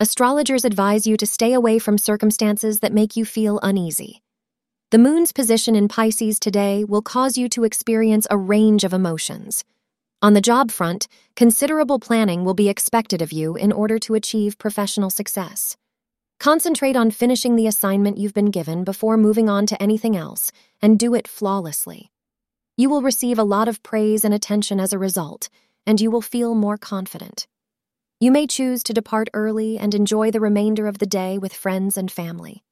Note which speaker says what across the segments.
Speaker 1: astrologers advise you to stay away from circumstances that make you feel uneasy. The moon's position in Pisces today will cause you to experience a range of emotions. On the job front, considerable planning will be expected of you in order to achieve professional success. Concentrate on finishing the assignment you've been given before moving on to anything else, and do it flawlessly. You will receive a lot of praise and attention as a result, and you will feel more confident. You may choose to depart early and enjoy the remainder of the day with friends and family.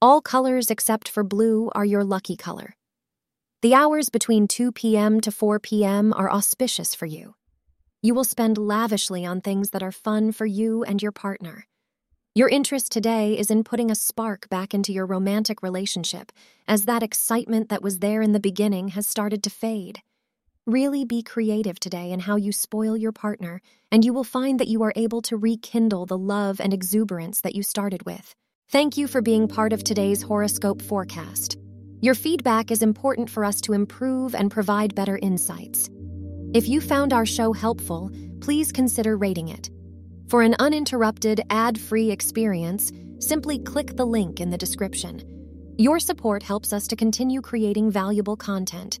Speaker 1: All colors except for blue are your lucky color. The hours between 2 p.m. to 4 p.m. are auspicious for you. You will spend lavishly on things that are fun for you and your partner. Your interest today is in putting a spark back into your romantic relationship, as that excitement that was there in the beginning has started to fade. Really be creative today in how you spoil your partner, and you will find that you are able to rekindle the love and exuberance that you started with. Thank you for being part of today's horoscope forecast. Your feedback is important for us to improve and provide better insights. If you found our show helpful, please consider rating it. For an uninterrupted, ad free experience, simply click the link in the description. Your support helps us to continue creating valuable content.